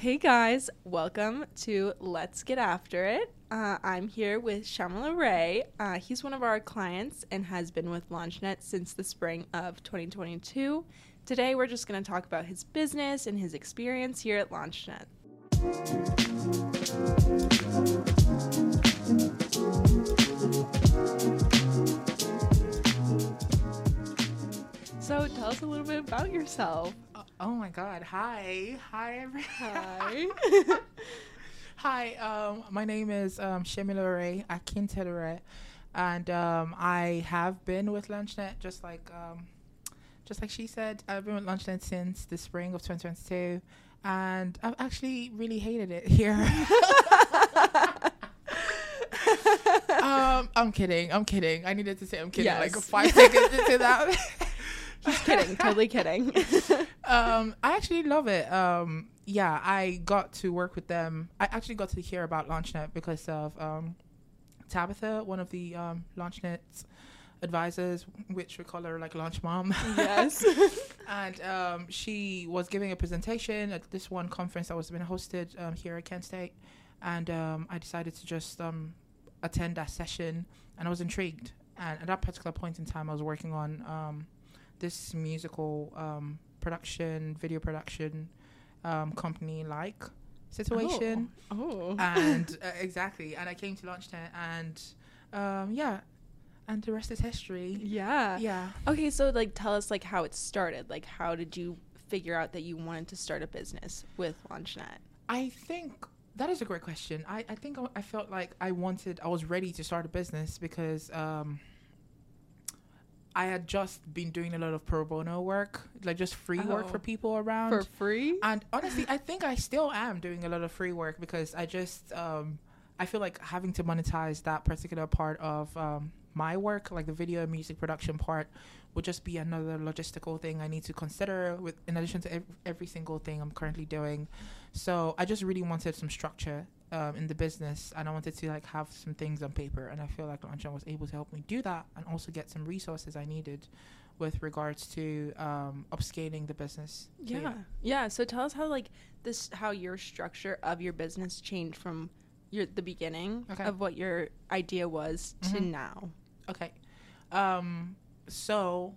Hey guys, welcome to Let's Get After It. Uh, I'm here with Shamala Ray. Uh, he's one of our clients and has been with LaunchNet since the spring of 2022. Today, we're just going to talk about his business and his experience here at LaunchNet. So, tell us a little bit about yourself. Oh my God! Hi, hi, everyone. Hi. hi. Um, my name is um, Shemila Ray Akintedere, and um, I have been with LaunchNet just like um, just like she said. I've been with LaunchNet since the spring of 2022, and I've actually really hated it here. um, I'm kidding. I'm kidding. I needed to say I'm kidding Yes. like five seconds into that. Just kidding, totally kidding. Um, I actually love it. Um, yeah, I got to work with them. I actually got to hear about LaunchNet because of um, Tabitha, one of the um, LaunchNet's advisors, which we call her like Launch Mom. yes. and um, she was giving a presentation at this one conference that was being hosted um, here at Kent State, and um, I decided to just um, attend that session, and I was intrigued. And at that particular point in time, I was working on um, this musical um, production, video production um, company like situation, Oh. and uh, exactly. And I came to LaunchNet, and um, yeah, and the rest is history. yeah. Yeah. Okay, so like tell us like how it started. Like how did you figure out that you wanted to start a business with LaunchNet? I think that is a great question. I, I think I, I felt like I wanted, I was ready to start a business because um, I had just been doing a lot of pro bono work, like just free work Oh. for people around. For free? and honestly, I think I still am doing a lot of free work because I just, um, I feel like having to monetize that particular part of um, my work, like the video and music production part, would just be another logistical thing I need to consider with in addition to ev- every single thing I'm currently doing. So I just really wanted some structure um, in the business, and I wanted to like have some things on paper. And I feel like LaunchNet was able to help me do that, and also get some resources I needed with regards to um, upscaling the business. So, yeah. yeah. So tell us how like this how your structure of your business changed from your the beginning Okay. of what your idea was to Mhm. now. Okay. Um. So,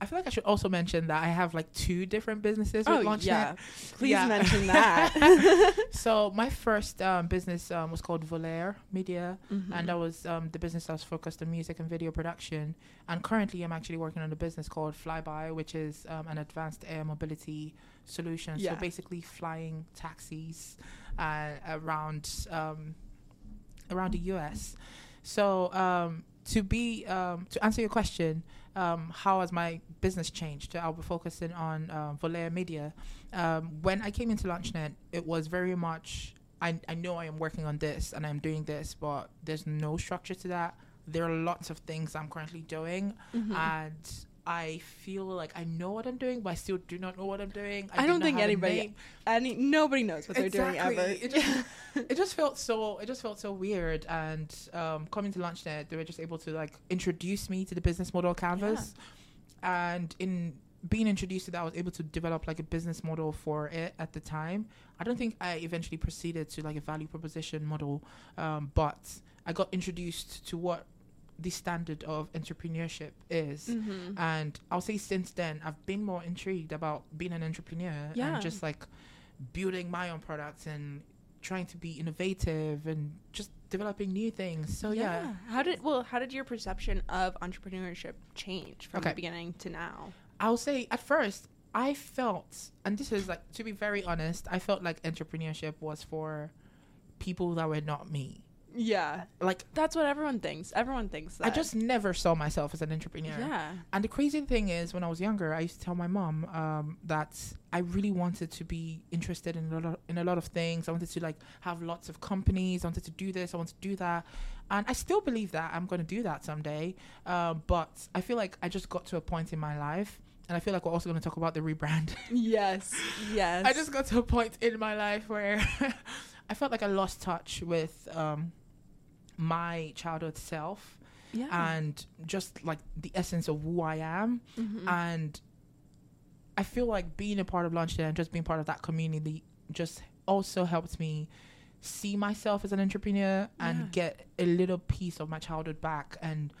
I feel like I should also mention that I have like two different businesses with Oh LaunchNet. yeah. Please Yeah. mention that. So my first um, business um, was called Volaire Media, Mhm. and that was um, the business that was focused on music and video production. And currently, I'm actually working on a business called Flyby, which is um, an advanced air mobility solution. Yeah. So basically, flying taxis uh, around um, around the US. So um, to be um, to answer your question, um, how has my business changed? I'll be focusing on um, Volaire Media. Um, when I came into LaunchNet, it was very much I, I know I am working on this and I'm doing this, but there's no structure to that. There are lots of things I'm currently doing, Mhm. and I feel like I know what I'm doing, but I still do not know what I'm doing. I do don't think anybody- Any nobody knows what they're doing ever. It just, it just felt so it just felt so weird. And um, coming to LaunchNet they were just able to like introduce me to the business model canvas. And in being introduced to that I was able to develop like a business model for it at the time. I don't think I eventually proceeded to like a value proposition model um, but I got introduced to what the standard of entrepreneurship is Mhm. and I'll say since then I've been more intrigued about being an entrepreneur Yeah. and just like building my own products and trying to be innovative and just developing new things. So yeah. How did well? How did your perception of entrepreneurship change from Okay. the beginning to now? I'll say at first I felt and this is like to be very honest, I felt like entrepreneurship was for people that were not me. Yeah, Like that's what everyone thinks. Everyone thinks that. I just never saw myself as an entrepreneur. yeah. And the crazy thing is, when I was younger, I used to tell my mom um, that I really wanted to be interested in a lot of, in a lot of things. I wanted to like have lots of companies. I wanted to do this. I wanted to do that, and I still believe that I'm going to do that someday. Uh, but I feel like I just got to a point in my life, and I feel like we're also going to talk about the rebrand. Yes. Yes. I just got to a point in my life where I felt like I lost touch with um, my childhood self yeah. and just like the essence of who I am. Mhm. And I feel like being a part of LaunchNet and just being part of that community just also helped me see myself as an entrepreneur and Yeah. get a little piece of my childhood back and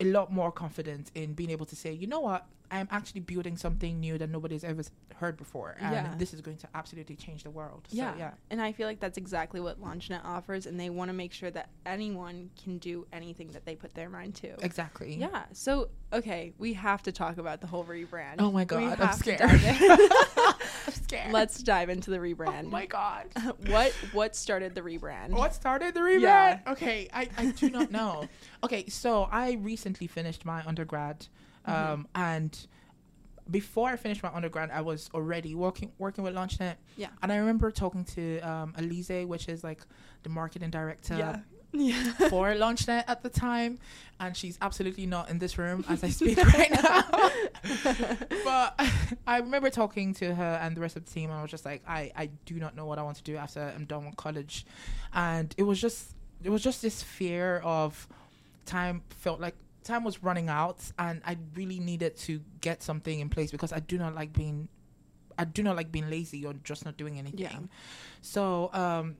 a lot more confidence in being able to say, you know what, I'm actually building something new that nobody's ever heard before, and Yeah. this is going to absolutely change the world. So, Yeah. yeah, And I feel like that's exactly what LaunchNet offers, and they want to make sure that anyone can do anything that they put their mind to. exactly. Yeah. So, okay, we have to talk about the whole rebrand. Oh my god, I'm scared. dive in. I'm scared. Let's dive into the Oh rebrand. my god. what what started the rebrand? What started the rebrand? Yeah. Okay, I, I do not know. okay, so I recently finished my undergrad, Mm-hmm. um, and before I finished my undergrad, I was already working working with LaunchNet. Yeah. And I remember talking to um, Alize, which is like the marketing director Yeah. Yeah. for LaunchNet at the time, and she's absolutely not in this room as I speak right now. but I remember talking to her and the rest of the team, and I was just like, I, I do not know what I want to do after I'm done with college, and it was just it was just this fear of time felt like time was running out, and I really needed to get something in place because I do not like being I do not like being lazy or just not doing anything. Yeah. So um,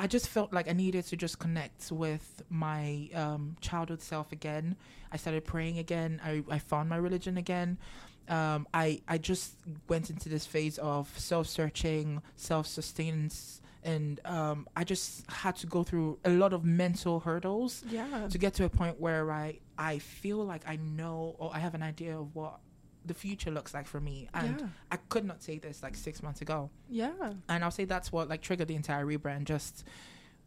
I just felt like I needed to just connect with my um, childhood self again. I started praying again. I, I found my religion again. Um, I I just went into this phase of self searching, self sustenance, and um, I just had to go through a lot of mental hurdles yeah. to get to a point where I I feel like I know or I have an idea of what the future looks like for me, and yeah. I could not say this like six months ago Yeah. and I'll say that's what like triggered the entire rebrand. Just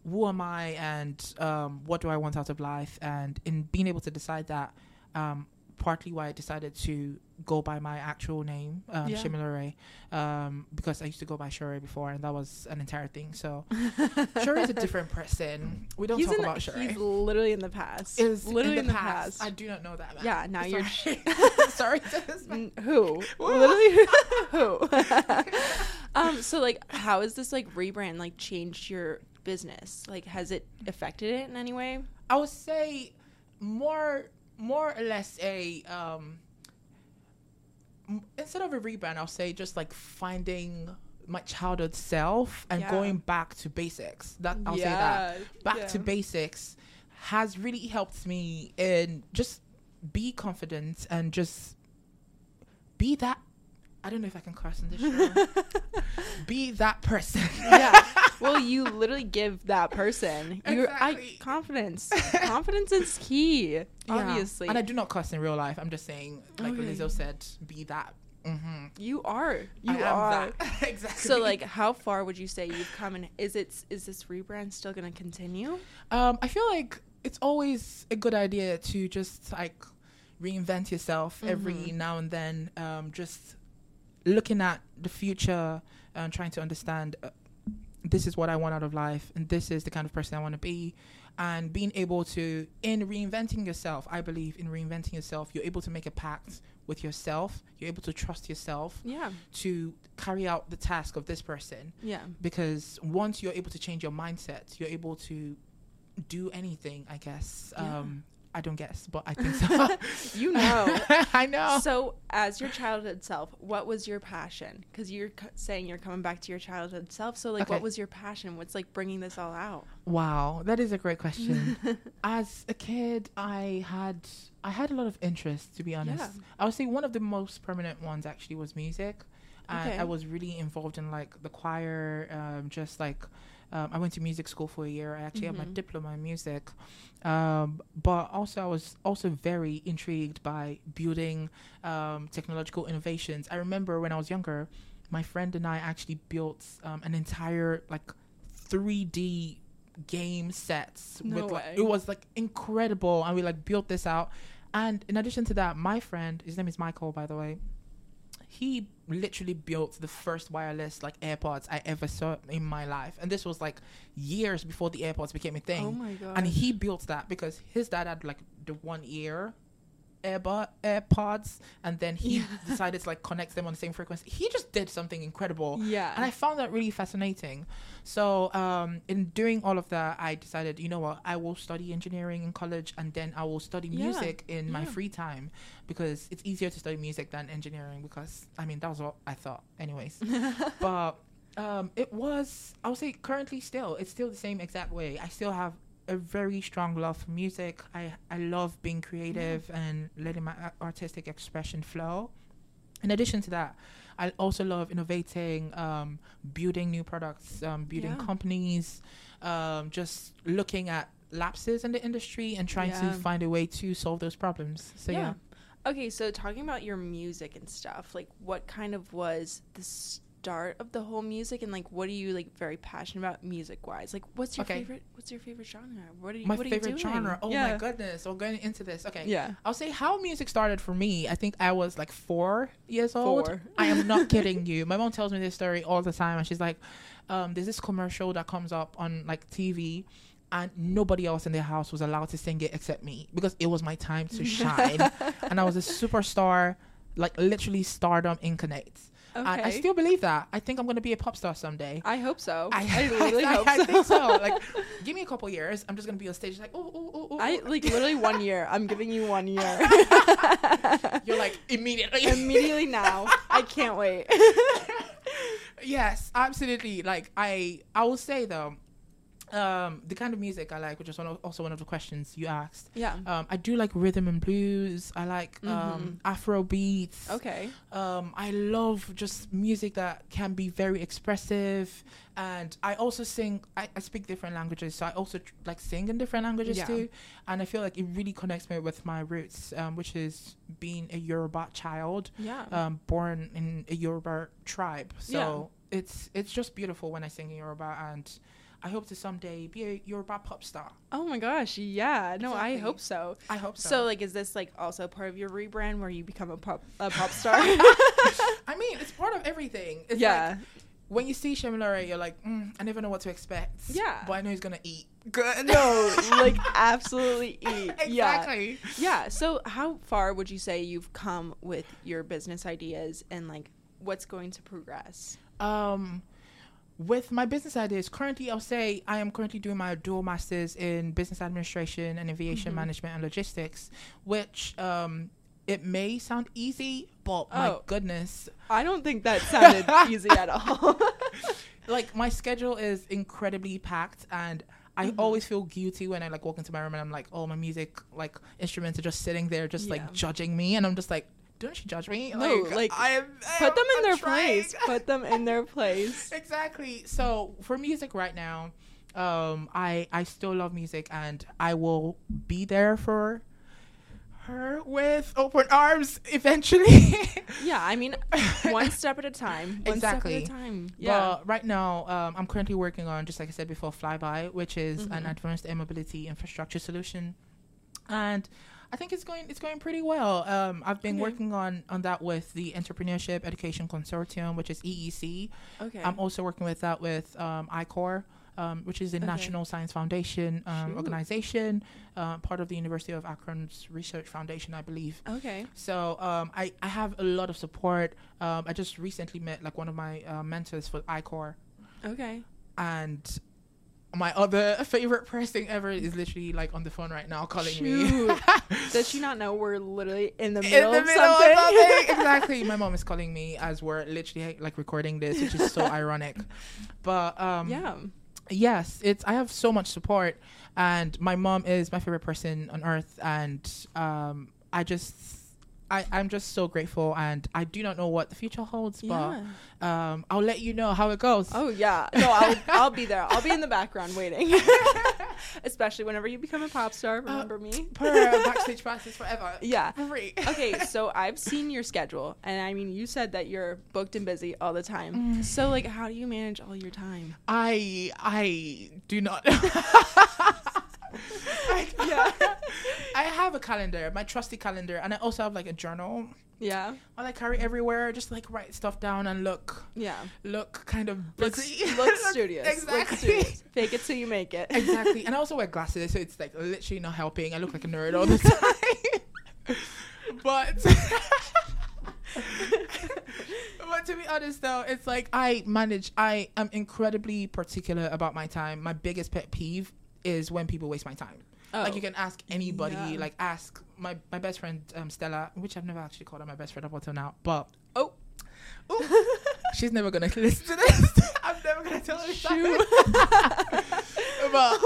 who am I and um, what do I want out of life, and in being able to decide that, um, partly why I decided to go by my actual name, um, Yeah. Um, because I used to go by Shure before, and that was an entire thing. So Shure is a different person. We don't he's talk in about the, he's literally in the past. Is literally in the, past. past. I do not know that. Man. Yeah, now you're Sorry. sorry. to this man. N- who? Literally who? um. So like, how has this like rebrand like changed your business? Like, has it affected it in any way? I would say more more or less a um instead of a rebrand, I'll say just like finding my childhood self and Yeah. going back to basics. That I'll say that. Back yeah. to basics has really helped me in just be confident and just be that I don't know if I can curse in this show. be that person. yeah. Well, you literally give that person your I, confidence. confidence is key. Yeah. Obviously, And I do not cuss in real life. I'm just saying, like Okay. Lizzo said, be that. Mm-hmm. you are. You I are. that. exactly. So, like, how far would you say you've come? And is it is this rebrand still going to continue? um, I feel like it's always a good idea to just like reinvent yourself every Mhm. now and then. Um, just looking at the future and trying to understand. Uh, this is what I want out of life, and this is the kind of person I want to be. And being able to, in reinventing yourself, I believe in reinventing yourself, you're able to make a pact with yourself. You're able to trust yourself Yeah. to carry out the task of this person Yeah. because once you're able to change your mindset you're able to do anything i guess Yeah. um i don't guess but i think so You know. i know So, as your childhood self, what was your passion? Because you're c- saying you're coming back to your childhood self. So, like, Okay. what was your passion? What's like bringing this all out? wow that is a great question as a kid i had i had a lot of interest to be honest Yeah. i would say one of the most permanent ones actually was music Okay. i was really involved in like the choir um, just like um, i went to music school for a year. I actually have Mhm. my diploma in music. Um, but also i was also very intrigued by building um, technological innovations. I remember when i was younger my friend and i actually built um, an entire like 3d game sets No with like way. it was like incredible. And we like built this out. And in addition to that my friend his name is michael by the way he literally built the first wireless like AirPods I ever saw in my life, and this was like years before the AirPods became a thing. Oh my god. and he built that because his dad had like the one ear AirBud AirPods, and then he Yeah. decided to like connect them on the same frequency. He just did something incredible, yeah. and I found that really fascinating. So, um, in doing all of that, I decided, you know what, I will study engineering in college, and then I will study Yeah, music in my yeah. free time because it's easier to study music than engineering. Because I mean, that was what I thought, anyways. but Um, it was. I would say currently still. It's still the same exact way. I still have a very strong love for music. I I love being creative and letting my artistic expression flow. In addition to that, I also love innovating, um, building new products, um, building Yeah. companies, um, just looking at lapses in the industry and trying Yeah. to find a way to solve those problems. So yeah. Okay, so talking about your music and stuff, like what kind of was the start of the whole music and like what are you like very passionate about music wise? Like what's your Okay. favorite what's your favorite genre? What are you my what are favorite you doing? genre. Oh yeah. my goodness. We're going into this. Okay. Yeah. I'll say how music started for me. I think I was like four years old. Four. I am not kidding you. My mom tells me this story all the time, and she's like, um, "There's this commercial that comes up on like TV." And nobody else in the house was allowed to sing it except me because it was my time to shine. and I was a superstar, like literally stardom incarnate. Okay. And I still believe that. I think I'm going to be a pop star someday. I hope so. I, I, literally I, hope I so. think so. Like, give me a couple years. I'm just gonna be on stage like, oh, oh, oh, oh. I like literally one year. I'm giving you one year. You're like immediately. Immediately now. I can't wait. yes, absolutely. Like I, I will say though, um, the kind of music I like, which is one of, also one of the questions you asked. yeah. Um, I do like rhythm and blues. I like um, Afro beats. Okay. Um, I love just music that can be very expressive, and I also sing. I, I speak different languages, so I also tr- like sing in different languages Yeah. too. And I feel like it really connects me with my roots, um, which is being a Yoruba child, Yeah. um, born in a Yoruba tribe. So it's it's just beautiful when I sing in Yoruba, and I hope to someday be a Yoruba pop star. oh my gosh. Yeah. No, I hope so. I hope so. So. like, is this like also part of your rebrand where you become a pop a pop star? I mean, it's part of everything. It's yeah. Like, when you see Shemilare, you're like, mm, I never know what to expect. Yeah. But I know he's gonna eat good. no, like absolutely eat. Yeah. exactly. Yeah. So how far would you say you've come with your business ideas and like what's going to progress? Um, with my business ideas, currently, I'll say I am currently doing my dual masters in business administration and aviation Mhm. management and logistics, which um, it may sound easy, but my Oh. goodness, I don't think that sounded easy at all. like my schedule is incredibly packed and I Mhm. always feel guilty when I like walk into my room and I'm like, oh, my music like instruments are just sitting there, just Yeah. like judging me, and I'm just like, don't you judge me? No, like, I am, I Put am- them in I'm their trying. place. Put them in their place. exactly. So for music right now, um, I I still love music and I will be there for her with open arms eventually. Yeah, I mean, one step at a time. One Exactly. step at a time. Yeah. But right now, um, I'm currently working on, just like I said before, Flyby, which is an Mhm. advanced air mobility infrastructure solution, and I think it's going it's going pretty well. Um, I've been Okay. working on on that with the Entrepreneurship Education Consortium, which is EEC. okay. I'm also working with that with um, I-Corps. Um, which is the Okay. National Science Foundation um, organization, uh, part of the University of Akron's Research Foundation, I believe. okay. So um, I, I have a lot of support. Um, I just recently met like one of my uh, mentors for I-Corps, Okay. and my other favorite person ever is literally like on the phone right now calling me. Shoot. Does she not know we're literally in the In middle, the of, middle of something? something. exactly. My mom is calling me as we're literally like recording this, which is so ironic. But um, yeah. yes, it's I have so much support, and my mom is my favorite person on earth, and um, I just. I, I'm just so grateful, and I do not know what the future holds, Yeah. but um, I'll let you know how it goes. Oh yeah. No, I'll I'll be there. I'll be in the background waiting. Especially whenever you become a pop star. Remember me? Per backstage passes forever. Yeah. Free. Okay, so I've seen your schedule, and I mean, you said that you're booked and busy all the time. Mm. So, like, how do you manage all your time? I I do not. I, Yeah. I have a calendar, my trusty calendar, and I also have like a journal. Yeah, I like carry everywhere, just like write stuff down and look yeah. look kind of Look, busy. look studious. Look exactly. studious. Fake it till you make it. exactly. And I also wear glasses, so it's like literally not helping. I look like a nerd all the time. but but to be honest though, it's like I manage I am incredibly particular about my time. My biggest pet peeve is when people waste my time. Like Oh. you can ask anybody, Yeah. like ask my my best friend um, Stella, which I've never actually called her my best friend up until now, but Oh. Ooh, she's never gonna listen to this. I'm never gonna tell her Shoot. but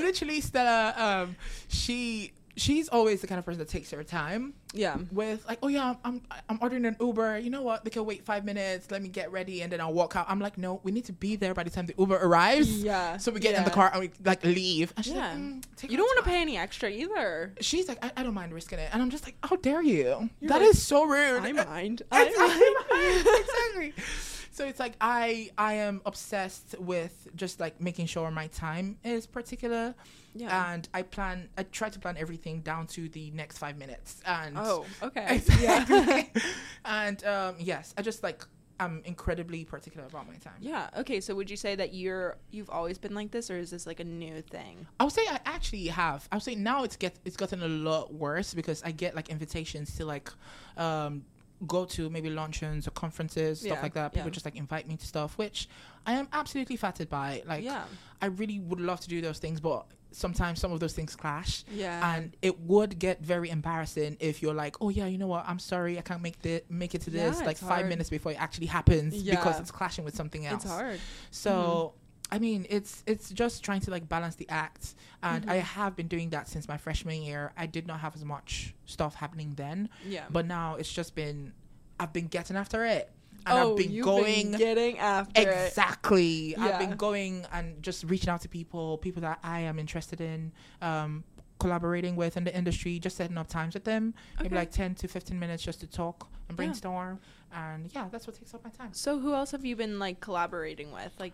literally, Stella, um, she she's always the kind of person that takes her time yeah. with like, oh yeah, I'm I'm ordering an Uber. You know what? They can wait five minutes. Let me get ready, and then I'll walk out. I'm like, no, we need to be there by the time the Uber arrives. Yeah. So we get in the car and we like leave. And she's Yeah. like, mm, You don't want to pay any extra either. She's like, I, I don't mind risking it, and I'm just like, how dare you? You're That is like, so rude. I mind. Exactly. I mind. exactly. So it's like I I am obsessed with just like making sure my time is particular, Yeah. and I plan. I try to plan everything down to the next five minutes. And Oh, okay. exactly. and um, yes, I just like I'm incredibly particular about my time. Yeah. Okay. So would you say that you're you've always been like this, or is this like a new thing? I would say I actually have. I would say now it's get it's gotten a lot worse because I get like invitations to like um go to maybe luncheons or conferences stuff Yeah, like that. People yeah. just like invite me to stuff, which I am absolutely flattered by. Like yeah. I really would love to do those things, but sometimes some of those things clash. Yeah. And it would get very embarrassing if you're like, oh yeah, you know what? I'm sorry, I can't make the make it to this Yeah, like five hard. minutes before it actually happens because it's clashing with something else. it's hard. So mm-hmm. I mean, it's it's just trying to like balance the act, and I Mhm. have been doing that since my freshman year. I did not have as much stuff happening then, Yeah. but now it's just been I've been getting after it, and oh, I've been you've going been getting after it. exactly. I've been going and just reaching out to people, people that I am interested in. Um, collaborating with in the industry just setting up times with them maybe like 10 to 15 minutes just to talk and Yeah. brainstorm and yeah that's what takes up my time So who else have you been like collaborating with? Like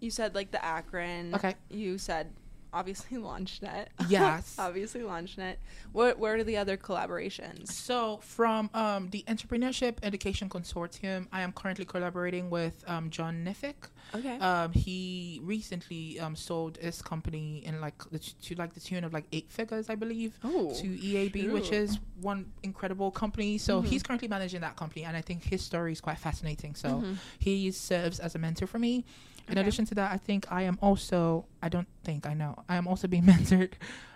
you said like the Akron. Okay. You said obviously LaunchNet. Yes. obviously LaunchNet. What what are the other collaborations? So, from um, the Entrepreneurship Education Consortium, I am currently collaborating with um, John Niffick. Okay. Um, he recently um, sold his company in like the, to like the tune of like eight figures, I believe, oh. to EAB, which is one incredible company. So Mhm. he's currently managing that company, and I think his story is quite fascinating. So Mhm. he serves as a mentor for me. In Okay. addition to that, I think I am also I don't think I know I am also being mentored.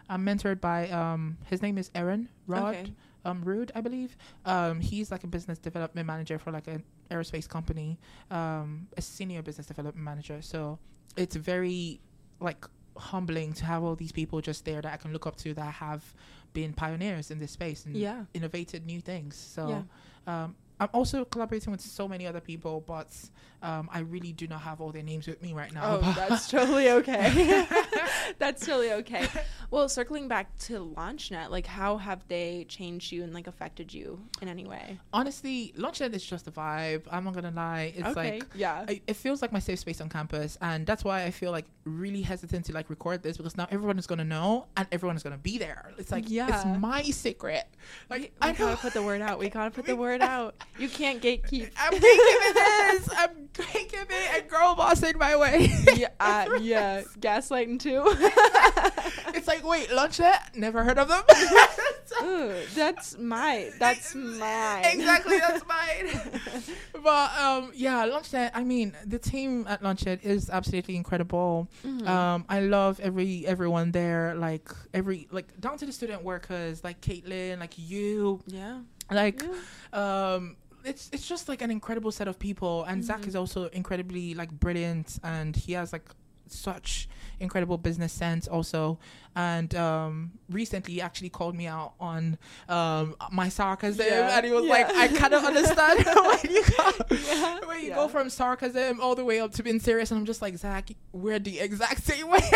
I'm mentored by um his name is Aaron Rod Okay. um Rude I believe. Um he's like a business development manager for like an aerospace company. Um a senior business development manager. So it's very like humbling to have all these people just there that I can look up to that have been pioneers in this space and Yeah. innovated new things. So Yeah. um, I'm also collaborating with so many other people, but um, I really do not have all their names with me right now. Oh, that's totally okay. that's totally okay. Well, circling back to LaunchNet, like how have they changed you and like affected you in any way? Honestly, LaunchNet is just a vibe. I'm not gonna lie. It's okay. like yeah. I, it feels like my safe space on campus, and that's why I feel like really hesitant to like record this because now everyone is gonna know and everyone is gonna be there. It's like Yeah. it's my secret. Like we, I gotta put the word out. We gotta put the word out. You can't gatekeep. I'm gatekeeping this. I'm gatekeeping and girl bossing my way. yeah, uh, yeah. Gaslighting too. it's like wait, LaunchNet? Never heard of them. Ooh, that's my. That's mine. exactly that's mine but um yeah launchnet i mean the team at launchnet is absolutely incredible Mhm. um i love every everyone there like every like down to the student workers like caitlin like you yeah. Like yeah. um it's it's just like an incredible set of people. And zach Mhm. is also incredibly like brilliant. And he has like such incredible business sense also. And um recently he actually called me out on um my sarcasm. Yeah, and he was yeah. like i cannot understand when you go Yeah, when you go from sarcasm all the way up to being serious. And i'm just like zach we're the exact same way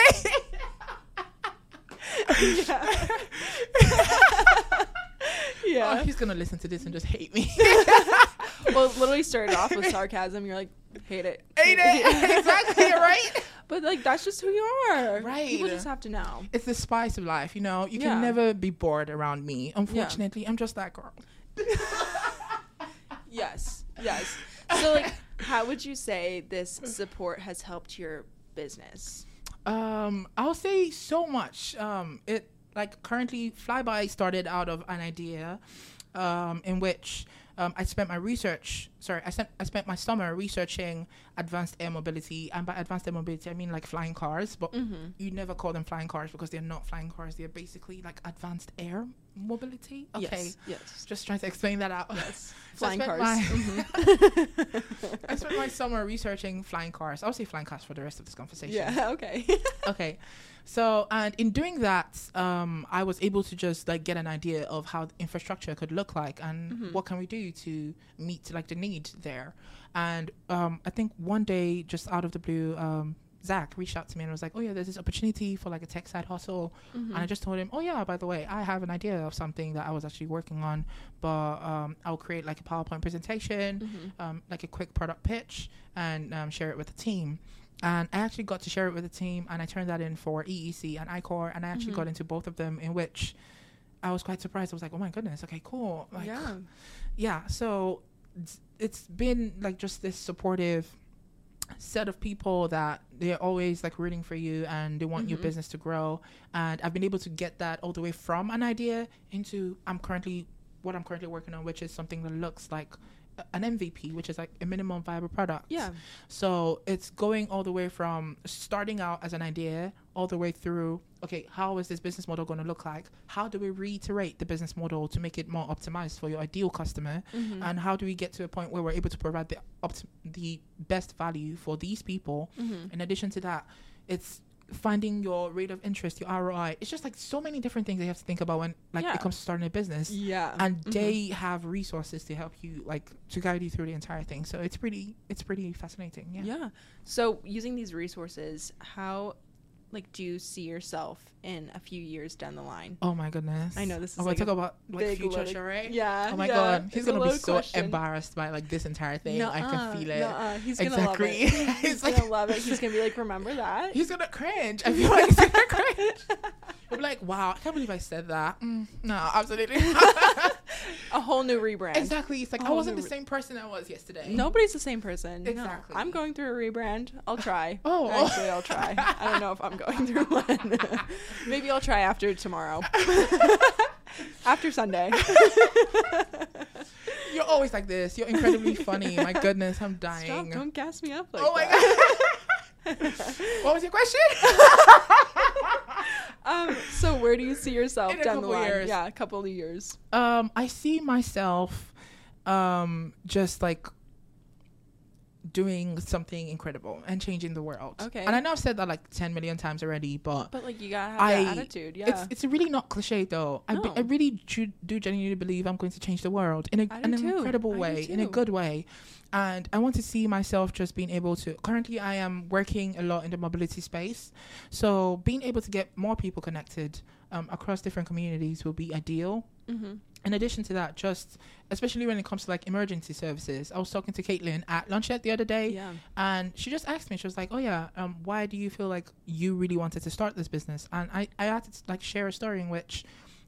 yeah. yeah. Oh, he's gonna listen to this and just hate me well, literally started off with sarcasm. You're like, hate it. hate it? exactly right But like, that's just who you are. Right. People just have to know. it's the spice of life, you know. You can never be bored around me. Unfortunately, I'm just that girl. Yes. Yes. So like, how would you say this support has helped your business? Um, I'll say so much. Um, it like currently Flyby started out of an idea, um, in which um, I spent my research sorry, I spent I spent my summer researching advanced air mobility, and by advanced air mobility, I mean like flying cars. But Mm-hmm. you never call them flying cars because they're not flying cars. They're basically like advanced air mobility. Okay, Yes. Yes. just trying to explain that out. Yes. So Flying spent cars. my- Mhm. I spent my summer researching flying cars. I'll say flying cars for the rest of this conversation. yeah. Okay. okay so and in doing that um i was able to just like get an idea of how infrastructure could look like and Mhm. what can we do to meet like the need there and um i think one day just out of the blue um Zach reached out to me and was like, "Oh yeah, there's this opportunity for like a tech side hustle," Mhm. and I just told him, "Oh yeah, by the way, I have an idea of something that I was actually working on, but um, I'll create like a PowerPoint presentation, Mhm. um, like a quick product pitch and um, share it with the team. And I actually got to share it with the team, and I turned that in for EEC and I-Corps, and I actually Mhm. got into both of them, in which I was quite surprised. I was like, "Oh my goodness, okay, cool." Like, yeah. yeah. So it's, it's been like just this supportive set of people that they're always like rooting for you and they want your Mhm. business to grow and i've been able to get that all the way from an idea into i'm currently what i'm currently working on which is something that looks like an mvp which is like a minimum viable product Yeah. so it's going all the way from starting out as an idea all the way through okay how is this business model going to look like how do we reiterate the business model to make it more optimized for your ideal customer Mhm. and how do we get to a point where we're able to provide the opt- the best value for these people Mhm. in addition to that it's finding your rate of interest your roi it's just like so many different things they have to think about when like Yeah. it comes to starting a business Yeah. and Mhm. they have resources to help you like to guide you through the entire thing so it's pretty it's pretty fascinating yeah Yeah. So using these resources, how like do you see yourself in a few years down the line? oh my goodness I know this is oh, like talk a about like big future right Yeah. oh my yeah, god he's gonna be so question. embarrassed by like this entire thing i can feel it nuh-uh. He's gonna Exactly. love it. He's It's like- gonna love it. He's gonna be like, remember that? He's gonna cringe. I feel like he's gonna cringe. He'll be like, "Wow, I can't believe I said that." Mm, no, absolutely. A whole new rebrand. exactly. It's like I wasn't no. the same person I was yesterday. Nobody's the same person. No. Exactly. I'm going through a rebrand. I'll try. Oh. actually, I'll try. I don't know if I'm going through one. Maybe I'll try after tomorrow. after Sunday. You're always like this. You're incredibly funny. My goodness, I'm dying. Stop! Don't gas me up like oh my that. god. what was your question? Um. So where do you see yourself In a down the couple line? years. Yeah, a couple of years. um, I see myself, um, just like doing something incredible and changing the world. Okay. And I know I've said that like 10 million times already, but But like you gotta have I- that attitude. Yeah. It's it's really not cliche though. I, be- I really do, do genuinely believe I'm going to change the world in a, an too. incredible I way, in a good way, and I want to see myself just being able to. Currently, I am working a lot in the mobility space, so being able to get more people connected um, across different communities will be ideal. Mm-hmm. In addition to that, just especially when it comes to like emergency services, I was talking to Caitlin at LaunchNet the other day, Yeah. and she just asked me, she was like, "Oh yeah, um, why do you feel like you really wanted to start this business?" And I, I had to like share a story in which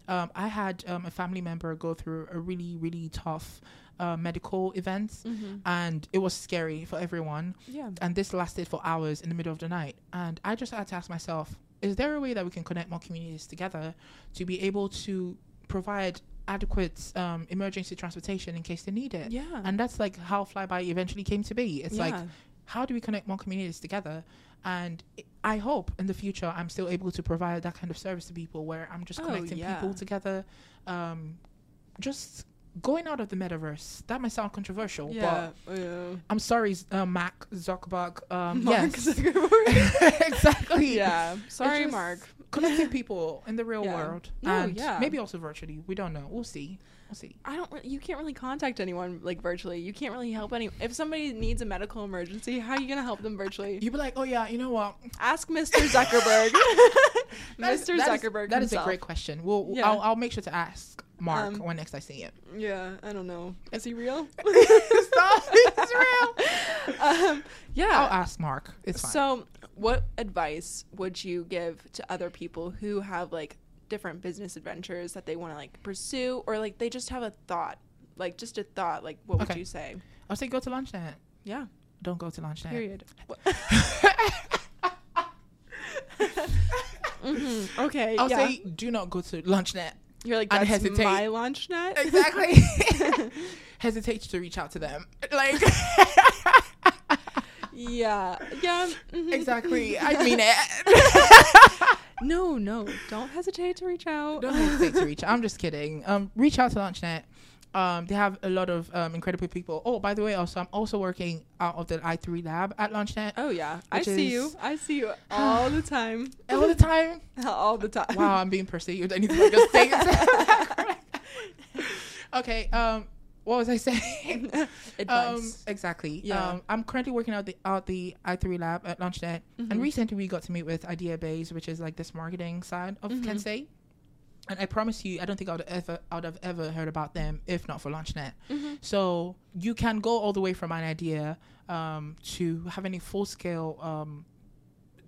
um, I had um, a family member go through a really, really tough uh, medical event, Mm-hmm. and it was scary for everyone. Yeah. And this lasted for hours in the middle of the night, and I just had to ask myself, is there a way that we can connect more communities together to be able to provide adequate um, emergency transportation in case they need it? Yeah. And that's like how Flyby eventually came to be. It's like how do we connect more communities together and i I hope in the future i'm still able to provide that kind of service to people where i'm just Oh, connecting yeah. people together um just going out of the metaverse that might sound controversial yeah. but yeah. i'm sorry uh, mac zuckerberg um Mark yes Zuckerberg. exactly yeah. Sorry, Mark. connecting people in the real Yeah. world No, and yeah. maybe also virtually we don't know we'll see we'll see I don't. re- You can't really contact anyone like virtually. You can't really help any. If somebody needs a medical emergency, how are you gonna help them virtually? you'd be like oh yeah you know what Ask Mr. Zuckerberg. Mr. that is- Zuckerberg. that is a great question we'll Yeah. I'll, I'll make sure to ask mark Um, when next i see him Yeah, I don't know. Is he real? Stop. It's real. um, yeah. I'll ask Mark. It's fine. So, what advice would you give to other people who have like different business adventures that they want to like pursue, or like they just have a thought, like just a thought? Like, what would you say? I'll say go to LaunchNet. Yeah. Don't go to LaunchNet. Period. hmm Okay. I'll yeah. say do not go to LaunchNet. You're like that's hesitate. my launch net. Exactly. Hesitate to reach out to them. Like Yeah. Yeah. mhm. exactly. I mean it. No, no. Don't hesitate to reach out. Don't hesitate to reach. out. I'm just kidding. Um, reach out to LaunchNet. Um, they have a lot of um, incredible people. Oh, by the way, also I'm also working out of the i3 lab at LaunchNet Oh yeah. I see you. I see you all the time. all the time. all the time. Wow, I'm being perceived. I need to just things. okay. Um, what was I saying? Um, Advice. exactly. Yeah. Um, I'm currently working out the out the i3 lab at LaunchNet, Mhm. and recently we got to meet with Ideabase, which is like this marketing side of Mhm. Kent State. And I promise you, I don't think I would ever, I would have ever heard about them if not for LaunchNet. Mhm. So you can go all the way from an idea um, to having a full scale um,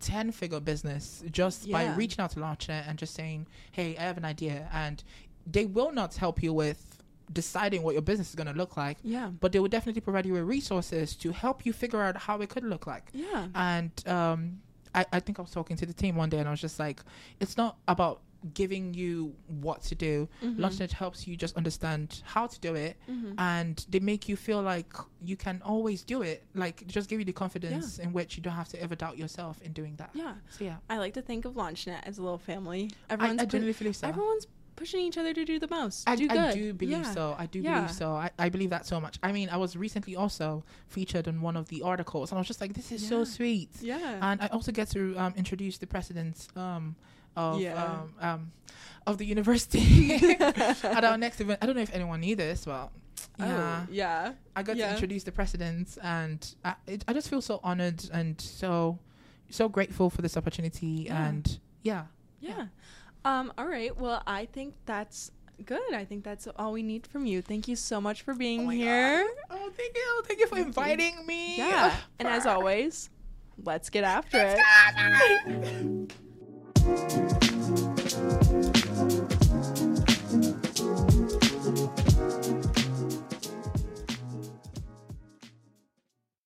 10 figure business just by reaching out to LaunchNet and just saying, hey, I have an idea. And they will not help you with deciding what your business is going to look like, Yeah. but they will definitely provide you with resources to help you figure out how it could look like. Yeah. And um, I, I think I was talking to the team one day and I was just like, it's not about giving you what to do. Mhm. LaunchNet helps you just understand how to do it Mhm. and they make you feel like you can always do it. Like just give you the confidence in which you don't have to ever doubt yourself in doing that. Yeah. So yeah, I like to think of LaunchNet as a little family. I, Everyone's I pu- genuinely so. everyone's pushing each other to do the most. I, do I do believe Yeah. so. I do Yeah. believe so. I, I believe that so much. I mean, I was recently also featured in one of the articles, and I was just like, "This is so sweet." Yeah. And I also get to um, introduce the presidents um, of Yeah. um, um, of the university at our next event. I don't know if anyone knew this, but yeah, Oh, yeah. I got Yeah. to introduce the presidents, and I, it, I just feel so honored and so so grateful for this opportunity. Yeah. And yeah, Yeah. Um, all right. Well, I think that's good. I think that's all we need from you. Thank you so much for being Oh here. God. Oh, thank you, thank you for inviting me. Yeah. Oh, And as always, let's get after it. Thank you.